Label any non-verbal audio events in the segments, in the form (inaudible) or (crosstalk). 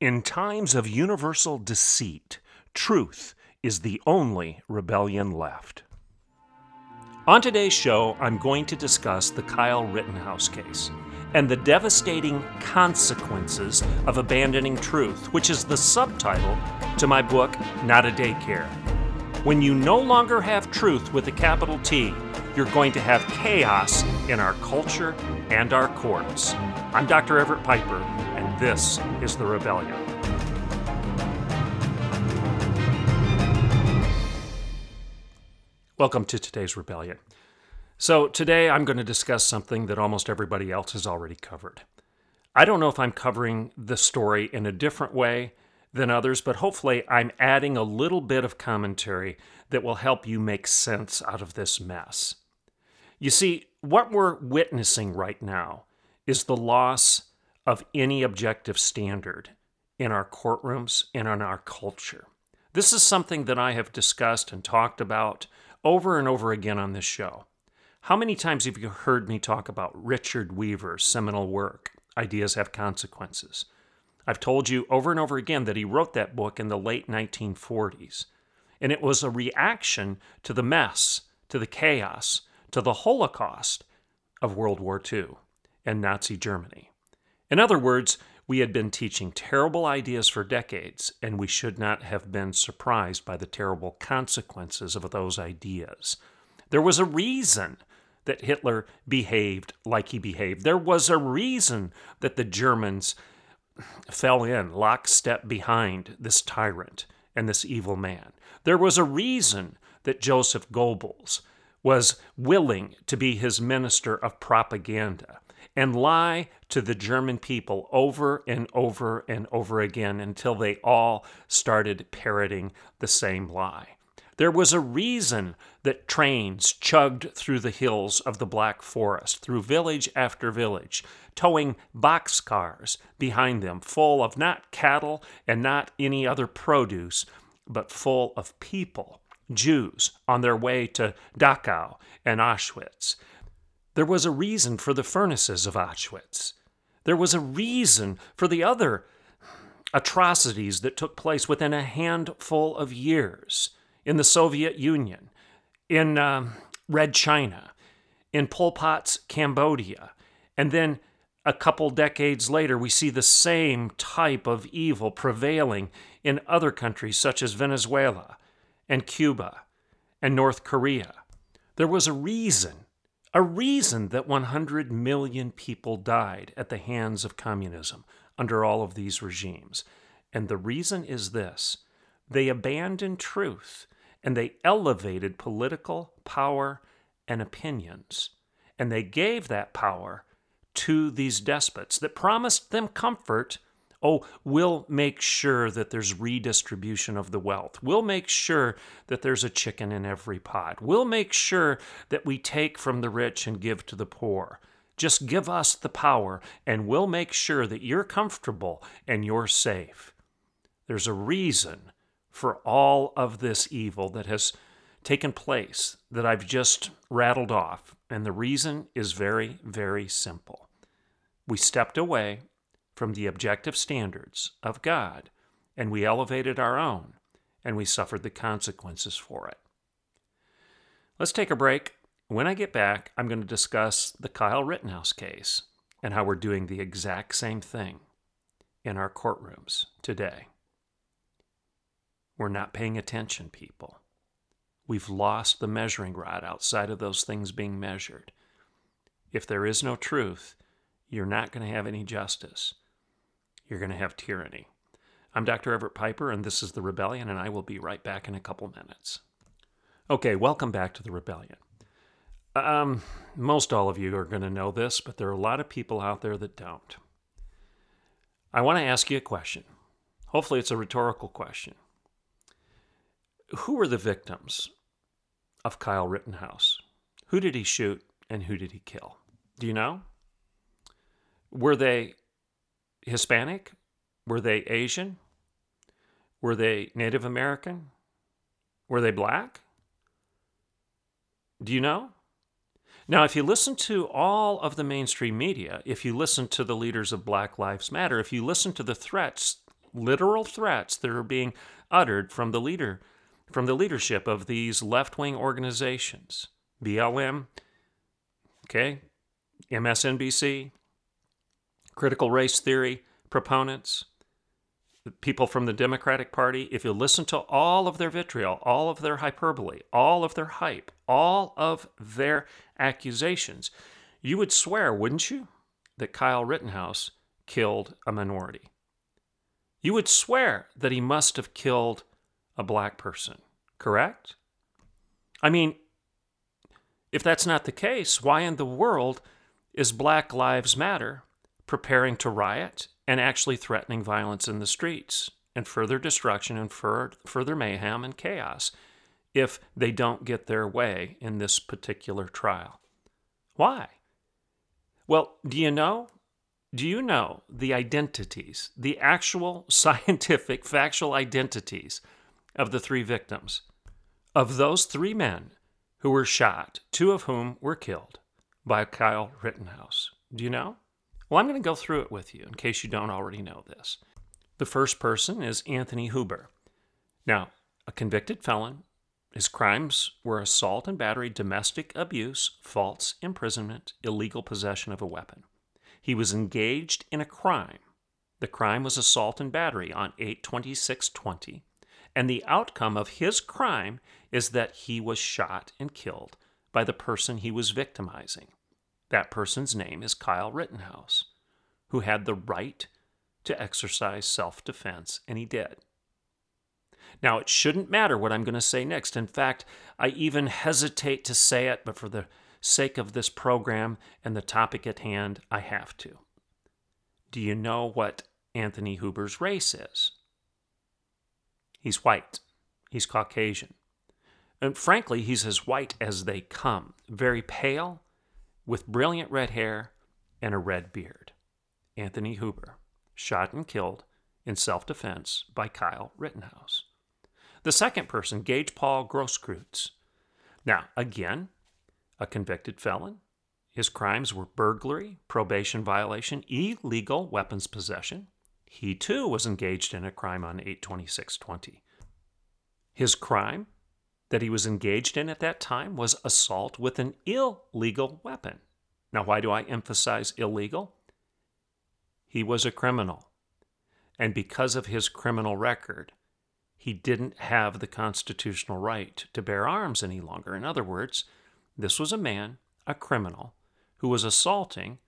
In times of universal deceit, truth is the only rebellion left. On today's show, I'm going to discuss the Kyle Rittenhouse case and the devastating consequences of abandoning truth, which is the subtitle to my book, Not a Daycare. When you no longer have truth with a capital T, you're going to have chaos in our culture and our courts. I'm Dr. Everett Piper, this is The Rebellion. Welcome to today's Rebellion. So, today I'm going to discuss something that almost everybody else has already covered. I don't know if I'm covering the story in a different way than others, but hopefully I'm adding a little bit of commentary that will help you make sense out of this mess. You see, what we're witnessing right now is the loss of any objective standard in our courtrooms and in our culture. This is something that I have discussed and talked about over and over again on this show. How many times have you heard me talk about Richard Weaver's seminal work, Ideas Have Consequences? I've told you over and over again that he wrote that book in the late 1940s, and it was a reaction to the mess, to the chaos, to the Holocaust of World War II and Nazi Germany. In other words, we had been teaching terrible ideas for decades, and we should not have been surprised by the terrible consequences of those ideas. There was a reason that Hitler behaved like he behaved. There was a reason that the Germans fell in lockstep behind this tyrant and this evil man. There was a reason that Joseph Goebbels was willing to be his minister of propaganda and lie to the German people over and over and over again until they all started parroting the same lie. There was a reason that trains chugged through the hills of the Black Forest, through village after village, towing boxcars behind them full of not cattle and not any other produce, but full of people, Jews, on their way to Dachau and Auschwitz. There was a reason for the furnaces of Auschwitz. There was a reason for the other atrocities that took place within a handful of years in the Soviet Union, in um, Red China, in Pol Pot's Cambodia. And then a couple decades later, we see the same type of evil prevailing in other countries such as Venezuela and Cuba and North Korea. There was a reason a reason that 100 million people died at the hands of communism under all of these regimes. And the reason is this they abandoned truth and they elevated political power and opinions. And they gave that power to these despots that promised them comfort Oh, we'll make sure that there's redistribution of the wealth. We'll make sure that there's a chicken in every pot. We'll make sure that we take from the rich and give to the poor. Just give us the power, and we'll make sure that you're comfortable and you're safe. There's a reason for all of this evil that has taken place that I've just rattled off. And the reason is very, very simple. We stepped away from the objective standards of God, and we elevated our own, and we suffered the consequences for it. Let's take a break. When I get back, I'm going to discuss the Kyle Rittenhouse case and how we're doing the exact same thing in our courtrooms today. We're not paying attention, people. We've lost the measuring rod outside of those things being measured. If there is no truth, you're not going to have any justice you're going to have tyranny. I'm Dr. Everett Piper, and this is The Rebellion, and I will be right back in a couple minutes. Okay, welcome back to The Rebellion. Um, most all of you are going to know this, but there are a lot of people out there that don't. I want to ask you a question. Hopefully, it's a rhetorical question. Who were the victims of Kyle Rittenhouse? Who did he shoot and who did he kill? Do you know? Were they Hispanic? Were they Asian? Were they Native American? Were they black? Do you know? Now, if you listen to all of the mainstream media, if you listen to the leaders of Black Lives Matter, if you listen to the threats, literal threats that are being uttered from the leader, from the leadership of these left-wing organizations, BLM, okay, MSNBC, critical race theory proponents, people from the Democratic Party, if you listen to all of their vitriol, all of their hyperbole, all of their hype, all of their accusations, you would swear, wouldn't you, that Kyle Rittenhouse killed a minority? You would swear that he must have killed a black person, correct? I mean, if that's not the case, why in the world is Black Lives Matter preparing to riot and actually threatening violence in the streets and further destruction and fur- further mayhem and chaos if they don't get their way in this particular trial. Why? Well, do you know? Do you know the identities, the actual (laughs) scientific, factual identities of the three victims? Of those three men who were shot, two of whom were killed by Kyle Rittenhouse. Do you know? Well, I'm going to go through it with you in case you don't already know this. The first person is Anthony Huber. Now, a convicted felon. His crimes were assault and battery, domestic abuse, false imprisonment, illegal possession of a weapon. He was engaged in a crime. The crime was assault and battery on 82620, and the outcome of his crime is that he was shot and killed by the person he was victimizing. That person's name is Kyle Rittenhouse, who had the right to exercise self defense, and he did. Now, it shouldn't matter what I'm going to say next. In fact, I even hesitate to say it, but for the sake of this program and the topic at hand, I have to. Do you know what Anthony Huber's race is? He's white, he's Caucasian. And frankly, he's as white as they come, very pale, with brilliant red hair and a red beard. Anthony Huber, shot and killed in self defense by Kyle Rittenhouse. The second person, Gaige Paul Grosskreutz. Now, again, a convicted felon. His crimes were burglary, probation violation, illegal weapons possession. He too was engaged in a crime on 82620. His crime that he was engaged in at that time was assault with an illegal weapon. Now, why do I emphasize illegal? He was a criminal. And because of his criminal record, he didn't have the constitutional right to bear arms any longer. In other words, this was a man, a criminal, who was assaulting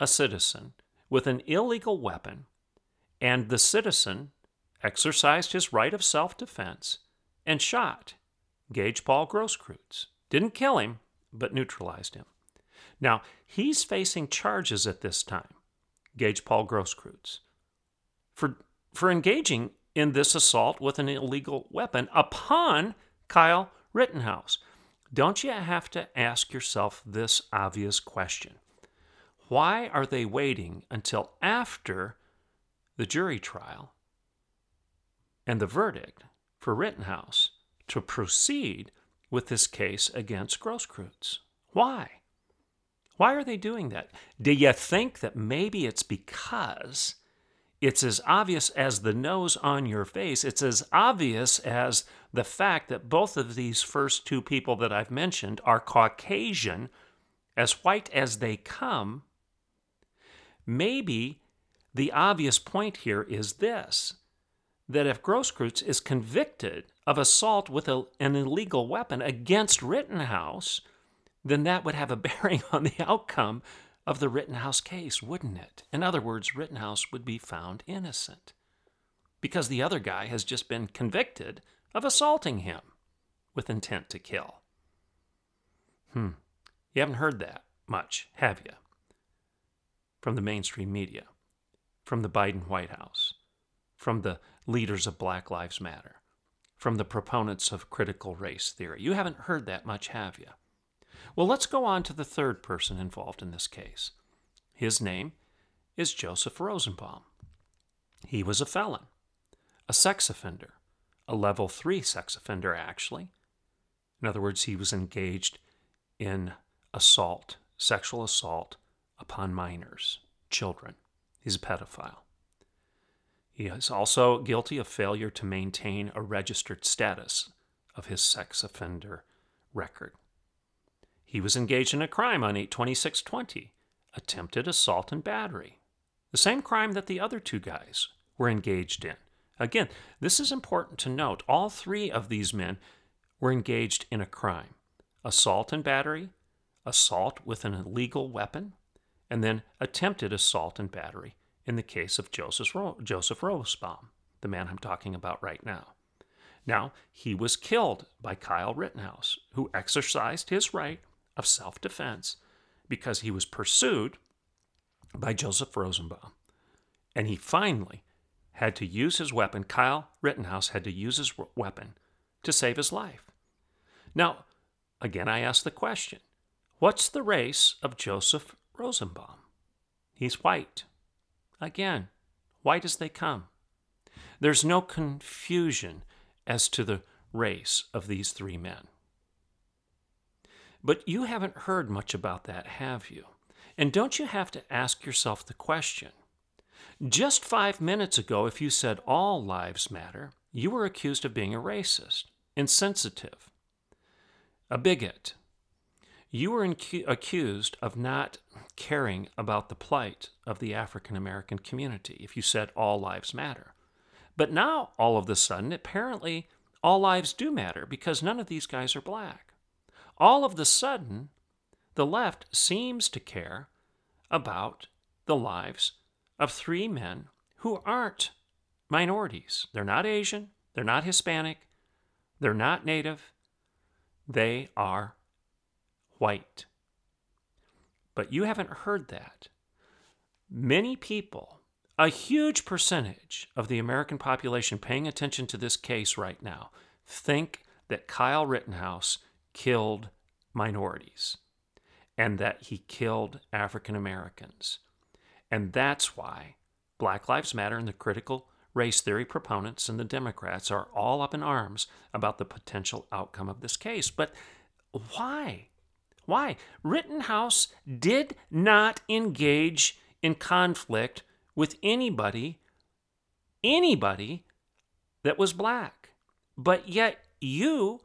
a citizen with an illegal weapon, and the citizen exercised his right of self defense and shot Gaige Paul Grosskreutz. Didn't kill him, but neutralized him. Now, he's facing charges at this time, Gaige Paul Grosskreutz, for, for engaging in this assault with an illegal weapon upon Kyle Rittenhouse. Don't you have to ask yourself this obvious question? Why are they waiting until after the jury trial and the verdict for Rittenhouse to proceed with this case against Grosskreutz. Why? Why are they doing that? Do you think that maybe it's because it's as obvious as the nose on your face? It's as obvious as the fact that both of these first two people that I've mentioned are Caucasian, as white as they come. Maybe the obvious point here is this that if Grosskreutz is convicted of assault with a, an illegal weapon against Rittenhouse, then that would have a (laughs) bearing on the outcome of the Rittenhouse case, wouldn't it? In other words, Rittenhouse would be found innocent because the other guy has just been convicted of assaulting him with intent to kill. Hmm. You haven't heard that much, have you? From the mainstream media, from the Biden White House from the leaders of Black Lives Matter, from the proponents of critical race theory. You haven't heard that much, have you? Well, let's go on to the third person involved in this case. His name is Joseph Rosenbaum. He was a felon, a sex offender, a level three sex offender, actually. In other words, he was engaged in assault, sexual assault upon minors, children. He's a pedophile. He is also guilty of failure to maintain a registered status of his sex offender record. He was engaged in a crime on 82620, attempted assault and battery, the same crime that the other two guys were engaged in. Again, this is important to note. All three of these men were engaged in a crime assault and battery, assault with an illegal weapon, and then attempted assault and battery in the case of Joseph, Ro- Joseph Rosenbaum, the man I'm talking about right now. Now, he was killed by Kyle Rittenhouse, who exercised his right of self defense because he was pursued by Joseph Rosenbaum. And he finally had to use his weapon. Kyle Rittenhouse had to use his weapon to save his life. Now, again, I ask the question what's the race of Joseph Rosenbaum? He's white. Again, white as they come. There's no confusion as to the race of these three men. But you haven't heard much about that, have you? And don't you have to ask yourself the question just five minutes ago, if you said all lives matter, you were accused of being a racist, insensitive, a bigot. You were incu- accused of not caring about the plight of the African American community if you said all lives matter. But now, all of a sudden, apparently, all lives do matter because none of these guys are black. All of a sudden, the left seems to care about the lives of three men who aren't minorities. They're not Asian, they're not Hispanic, they're not Native, they are white. But you haven't heard that. Many people, a huge percentage of the American population paying attention to this case right now, think that Kyle Rittenhouse killed minorities and that he killed African Americans. And that's why Black Lives Matter and the critical race theory proponents and the Democrats are all up in arms about the potential outcome of this case. But why? Why? Rittenhouse did not engage in conflict with anybody, anybody that was black. But yet you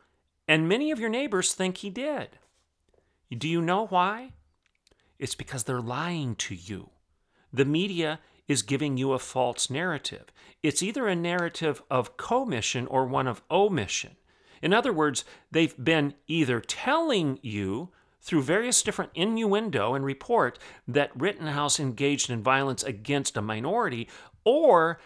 and many of your neighbors think he did. Do you know why? It's because they're lying to you. The media is giving you a false narrative. It's either a narrative of commission or one of omission. In other words, they've been either telling you through various different innuendo and report that Rittenhouse engaged in violence against a minority, or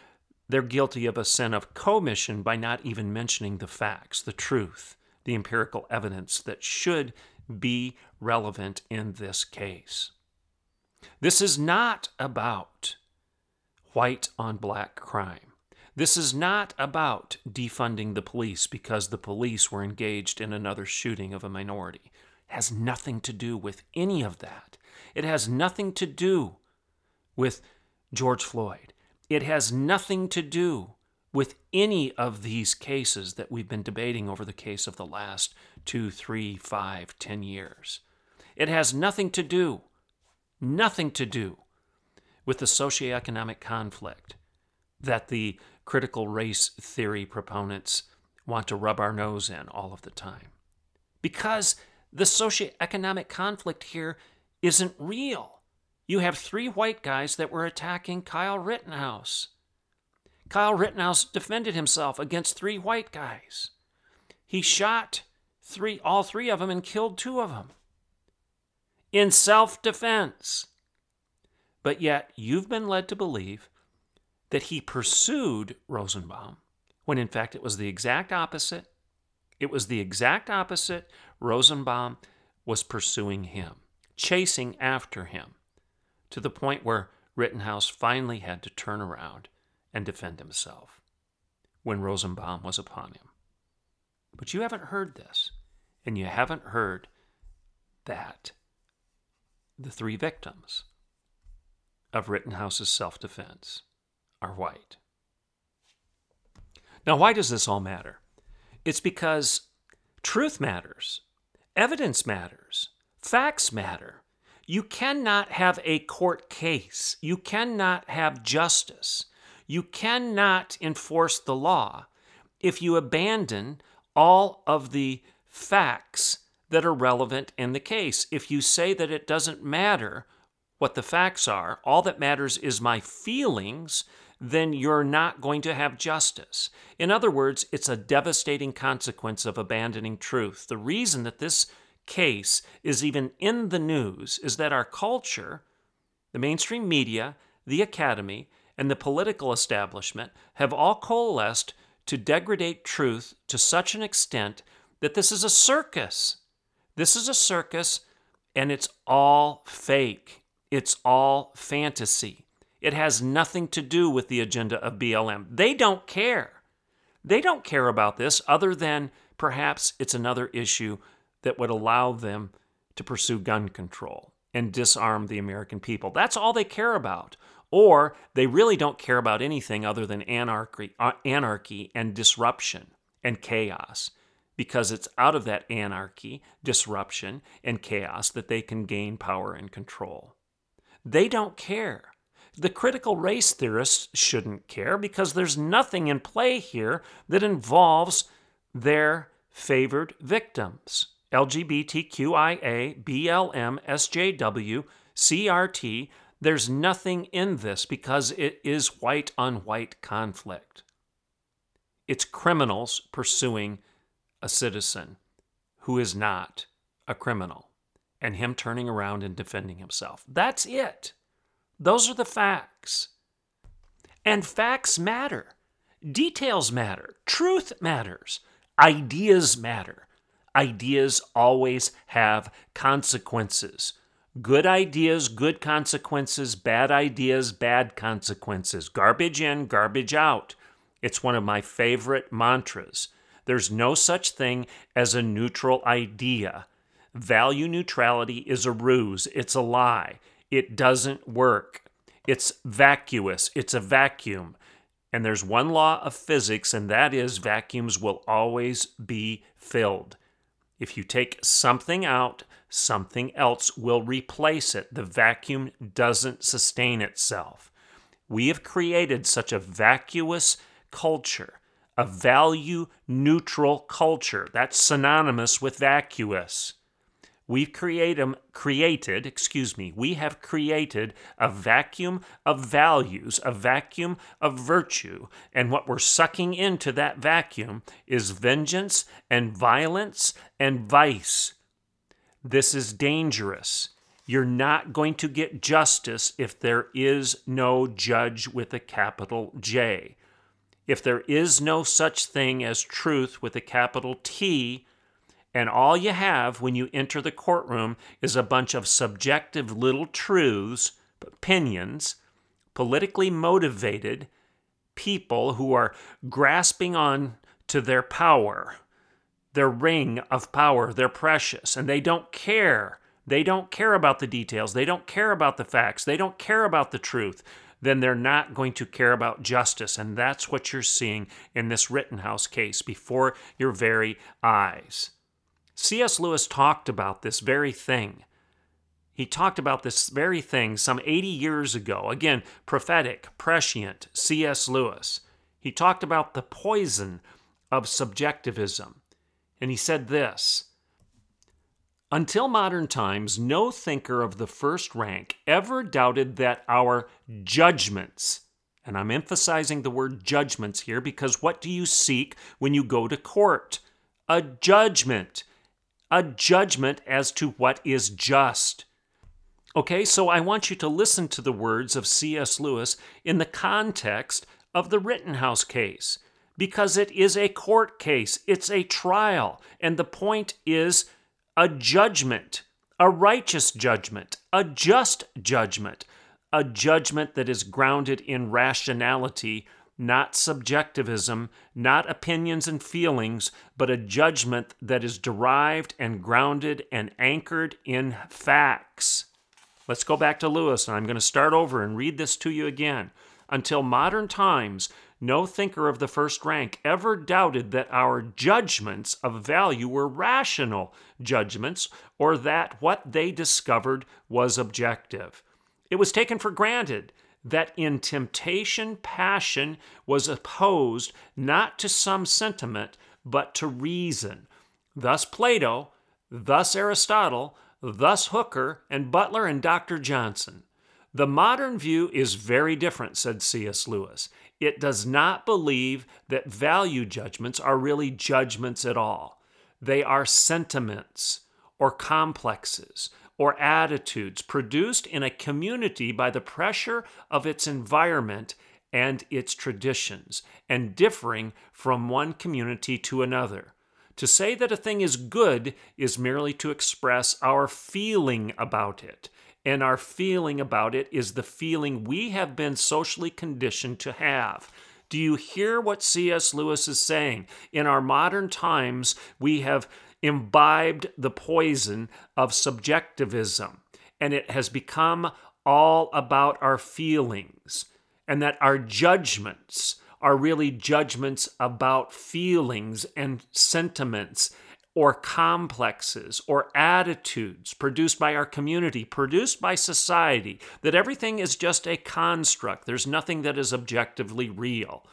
they're guilty of a sin of commission by not even mentioning the facts, the truth, the empirical evidence that should be relevant in this case. This is not about white on black crime. This is not about defunding the police because the police were engaged in another shooting of a minority. Has nothing to do with any of that. It has nothing to do with George Floyd. It has nothing to do with any of these cases that we've been debating over the case of the last two, three, five, ten years. It has nothing to do nothing to do with the socioeconomic conflict that the critical race theory proponents want to rub our nose in all of the time. Because the socioeconomic conflict here isn't real. You have three white guys that were attacking Kyle Rittenhouse. Kyle Rittenhouse defended himself against three white guys. He shot three, all three of them and killed two of them in self defense. But yet, you've been led to believe that he pursued Rosenbaum when in fact it was the exact opposite. It was the exact opposite. Rosenbaum was pursuing him, chasing after him, to the point where Rittenhouse finally had to turn around and defend himself when Rosenbaum was upon him. But you haven't heard this, and you haven't heard that the three victims of Rittenhouse's self defense are white. Now, why does this all matter? It's because truth matters, evidence matters, facts matter. You cannot have a court case, you cannot have justice, you cannot enforce the law if you abandon all of the facts that are relevant in the case. If you say that it doesn't matter what the facts are, all that matters is my feelings, then you're not going to have justice. In other words, it's a devastating consequence of abandoning truth. The reason that this case is even in the news is that our culture, the mainstream media, the academy, and the political establishment have all coalesced to degrade truth to such an extent that this is a circus. This is a circus, and it's all fake. It's all fantasy. It has nothing to do with the agenda of BLM. They don't care. They don't care about this other than perhaps it's another issue that would allow them to pursue gun control and disarm the American people. That's all they care about. Or they really don't care about anything other than anarchy, uh, anarchy and disruption and chaos because it's out of that anarchy, disruption, and chaos that they can gain power and control. They don't care. The critical race theorists shouldn't care because there's nothing in play here that involves their favored victims LGBTQIA, BLM, SJW, CRT. There's nothing in this because it is white on white conflict. It's criminals pursuing a citizen who is not a criminal and him turning around and defending himself. That's it. Those are the facts. And facts matter. Details matter. Truth matters. Ideas matter. Ideas always have consequences. Good ideas, good consequences. Bad ideas, bad consequences. Garbage in, garbage out. It's one of my favorite mantras. There's no such thing as a neutral idea. Value neutrality is a ruse, it's a lie. It doesn't work. It's vacuous, it's a vacuum. And there's one law of physics, and that is vacuums will always be filled. If you take something out, something else will replace it. The vacuum doesn't sustain itself. We have created such a vacuous culture a value neutral culture. That's synonymous with vacuous. We've created, um, created, excuse me, we have created a vacuum of values, a vacuum of virtue, and what we're sucking into that vacuum is vengeance and violence and vice. This is dangerous. You're not going to get justice if there is no judge with a capital J. If there is no such thing as truth with a capital T, and all you have when you enter the courtroom is a bunch of subjective little truths, opinions, politically motivated people who are grasping on to their power, their ring of power, their precious, and they don't care. They don't care about the details. They don't care about the facts. They don't care about the truth then they're not going to care about justice. And that's what you're seeing in this Rittenhouse case before your very eyes. C.S. Lewis talked about this very thing. He talked about this very thing some 80 years ago. Again, prophetic, prescient, C.S. Lewis. He talked about the poison of subjectivism. And he said this until modern times, no thinker of the first rank ever doubted that our judgments, and I'm emphasizing the word judgments here because what do you seek when you go to court? A judgment. A judgment as to what is just. Okay, so I want you to listen to the words of C.S. Lewis in the context of the Rittenhouse case because it is a court case, it's a trial, and the point is a judgment, a righteous judgment, a just judgment, a judgment that is grounded in rationality not subjectivism, not opinions and feelings, but a judgment that is derived and grounded and anchored in facts. Let's go back to Lewis, and I'm going to start over and read this to you again. Until modern times, no thinker of the first rank ever doubted that our judgments of value were rational judgments or that what they discovered was objective. It was taken for granted that in temptation, passion was opposed not to some sentiment, but to reason. Thus Plato, thus Aristotle, thus Hooker and Butler and Dr. Johnson. The modern view is very different, said C.S. Lewis. It does not believe that value judgments are really judgments at all. They are sentiments or complexes or attitudes produced in a community by the pressure of its environment and its traditions, and differing from one community to another. To say that a thing is good is merely to express our feeling about it, and our feeling about it is the feeling we have been socially conditioned to have. Do you hear what C.S. Lewis is saying? In our modern times, we have imbibed the poison of subjectivism, and it has become all about our feelings, and that our judgments are really judgments about feelings and sentiments or complexes or attitudes produced by our community, produced by society, that everything is just a construct. There's nothing that is objectively real.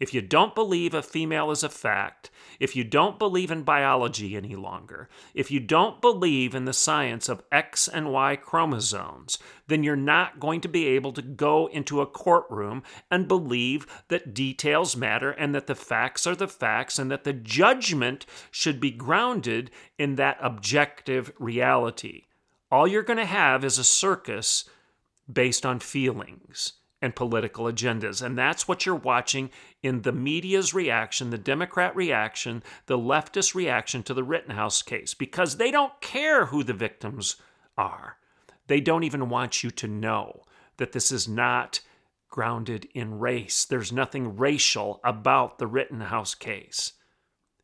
If you don't believe a female is a fact, if you don't believe in biology any longer, if you don't believe in the science of X and Y chromosomes, then you're not going to be able to go into a courtroom and believe that details matter and that the facts are the facts and that the judgment should be grounded in that objective reality. All you're going to have is a circus based on feelings and political agendas. And that's what you're watching in the media's reaction, the Democrat reaction, the leftist reaction to the Rittenhouse case, because they don't care who the victims are. They don't even want you to know that this is not grounded in race. There's nothing racial about the Rittenhouse case.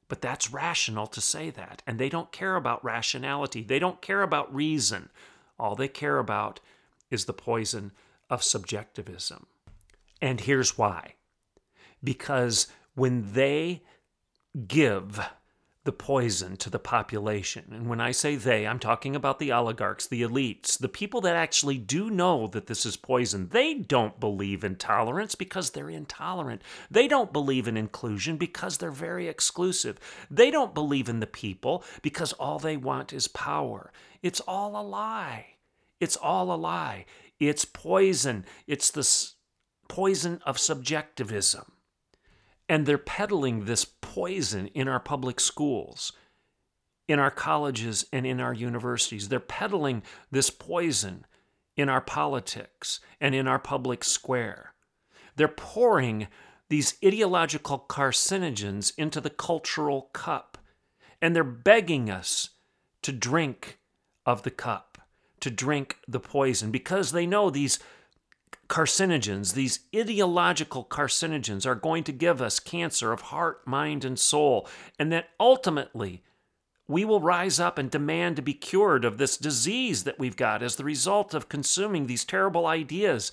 But that's rational to say that. And they don't care about rationality, they don't care about reason. All they care about is the poison of subjectivism. And here's why because when they give the poison to the population. And when I say they, I'm talking about the oligarchs, the elites, the people that actually do know that this is poison. They don't believe in tolerance because they're intolerant. They don't believe in inclusion because they're very exclusive. They don't believe in the people because all they want is power. It's all a lie. It's all a lie. It's poison. It's the poison of subjectivism. And they're peddling this poison in our public schools, in our colleges, and in our universities. They're peddling this poison in our politics and in our public square. They're pouring these ideological carcinogens into the cultural cup, and they're begging us to drink of the cup to drink the poison because they know these carcinogens, these ideological carcinogens, are going to give us cancer of heart, mind, and soul, and that ultimately we will rise up and demand to be cured of this disease that we've got as the result of consuming these terrible ideas.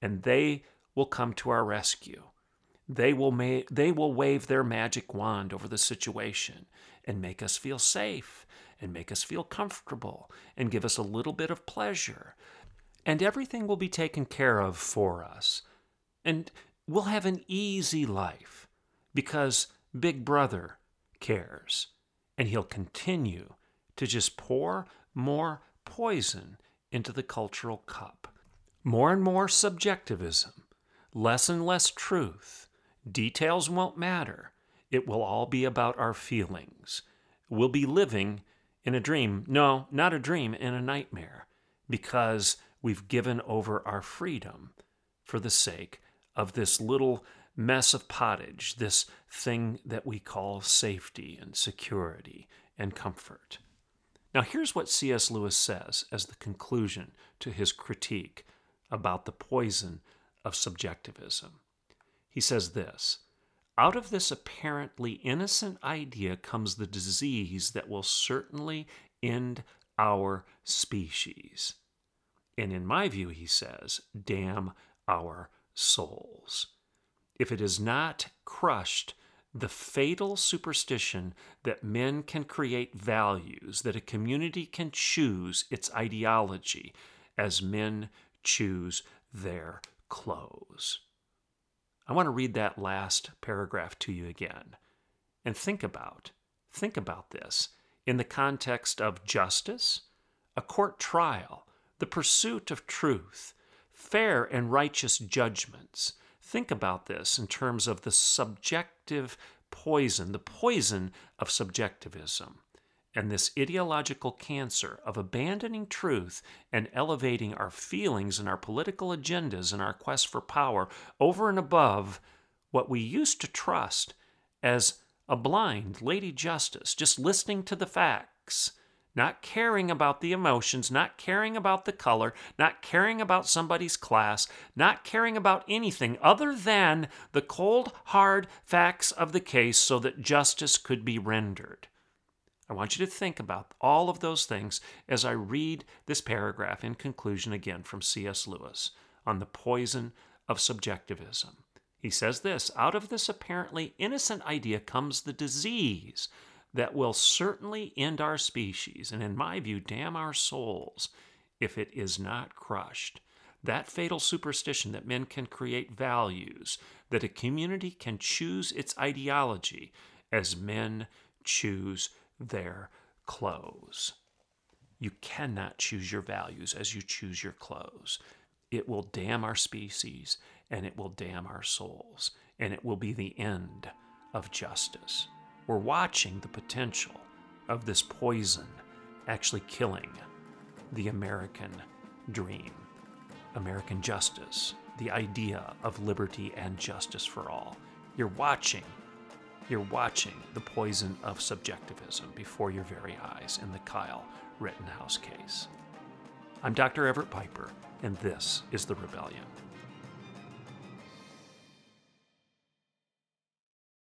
And they will come to our rescue. They will, ma- they will wave their magic wand over the situation and make us feel safe and make us feel comfortable and give us a little bit of pleasure. And everything will be taken care of for us. And we'll have an easy life because Big Brother cares. And he'll continue to just pour more poison into the cultural cup. More and more subjectivism, less and less truth. Details won't matter. It will all be about our feelings. We'll be living in a dream. No, not a dream, in a nightmare, because we've given over our freedom for the sake of this little mess of pottage, this thing that we call safety and security and comfort. Now, here's what C.S. Lewis says as the conclusion to his critique about the poison of subjectivism. He says this Out of this apparently innocent idea comes the disease that will certainly end our species. And in my view, he says, damn our souls. If it is not crushed, the fatal superstition that men can create values, that a community can choose its ideology as men choose their clothes. I want to read that last paragraph to you again and think about think about this in the context of justice, a court trial, the pursuit of truth, fair and righteous judgments. Think about this in terms of the subjective poison, the poison of subjectivism, and this ideological cancer of abandoning truth and elevating our feelings and our political agendas and our quest for power over and above what we used to trust as a blind lady justice, just listening to the facts not caring about the emotions, not caring about the color, not caring about somebody's class, not caring about anything other than the cold, hard facts of the case so that justice could be rendered. I want you to think about all of those things as I read this paragraph in conclusion again from C.S. Lewis on the poison of subjectivism. He says this out of this apparently innocent idea comes the disease that will certainly end our species, and in my view, damn our souls, if it is not crushed. That fatal superstition that men can create values, that a community can choose its ideology as men choose their clothes. You cannot choose your values as you choose your clothes. It will damn our species and it will damn our souls, and it will be the end of justice. We're watching the potential of this poison actually killing the American dream, American justice, the idea of liberty and justice for all. You're watching, you're watching the poison of subjectivism before your very eyes in the Kyle Rittenhouse case. I'm Dr. Everett Piper, and this is The Rebellion.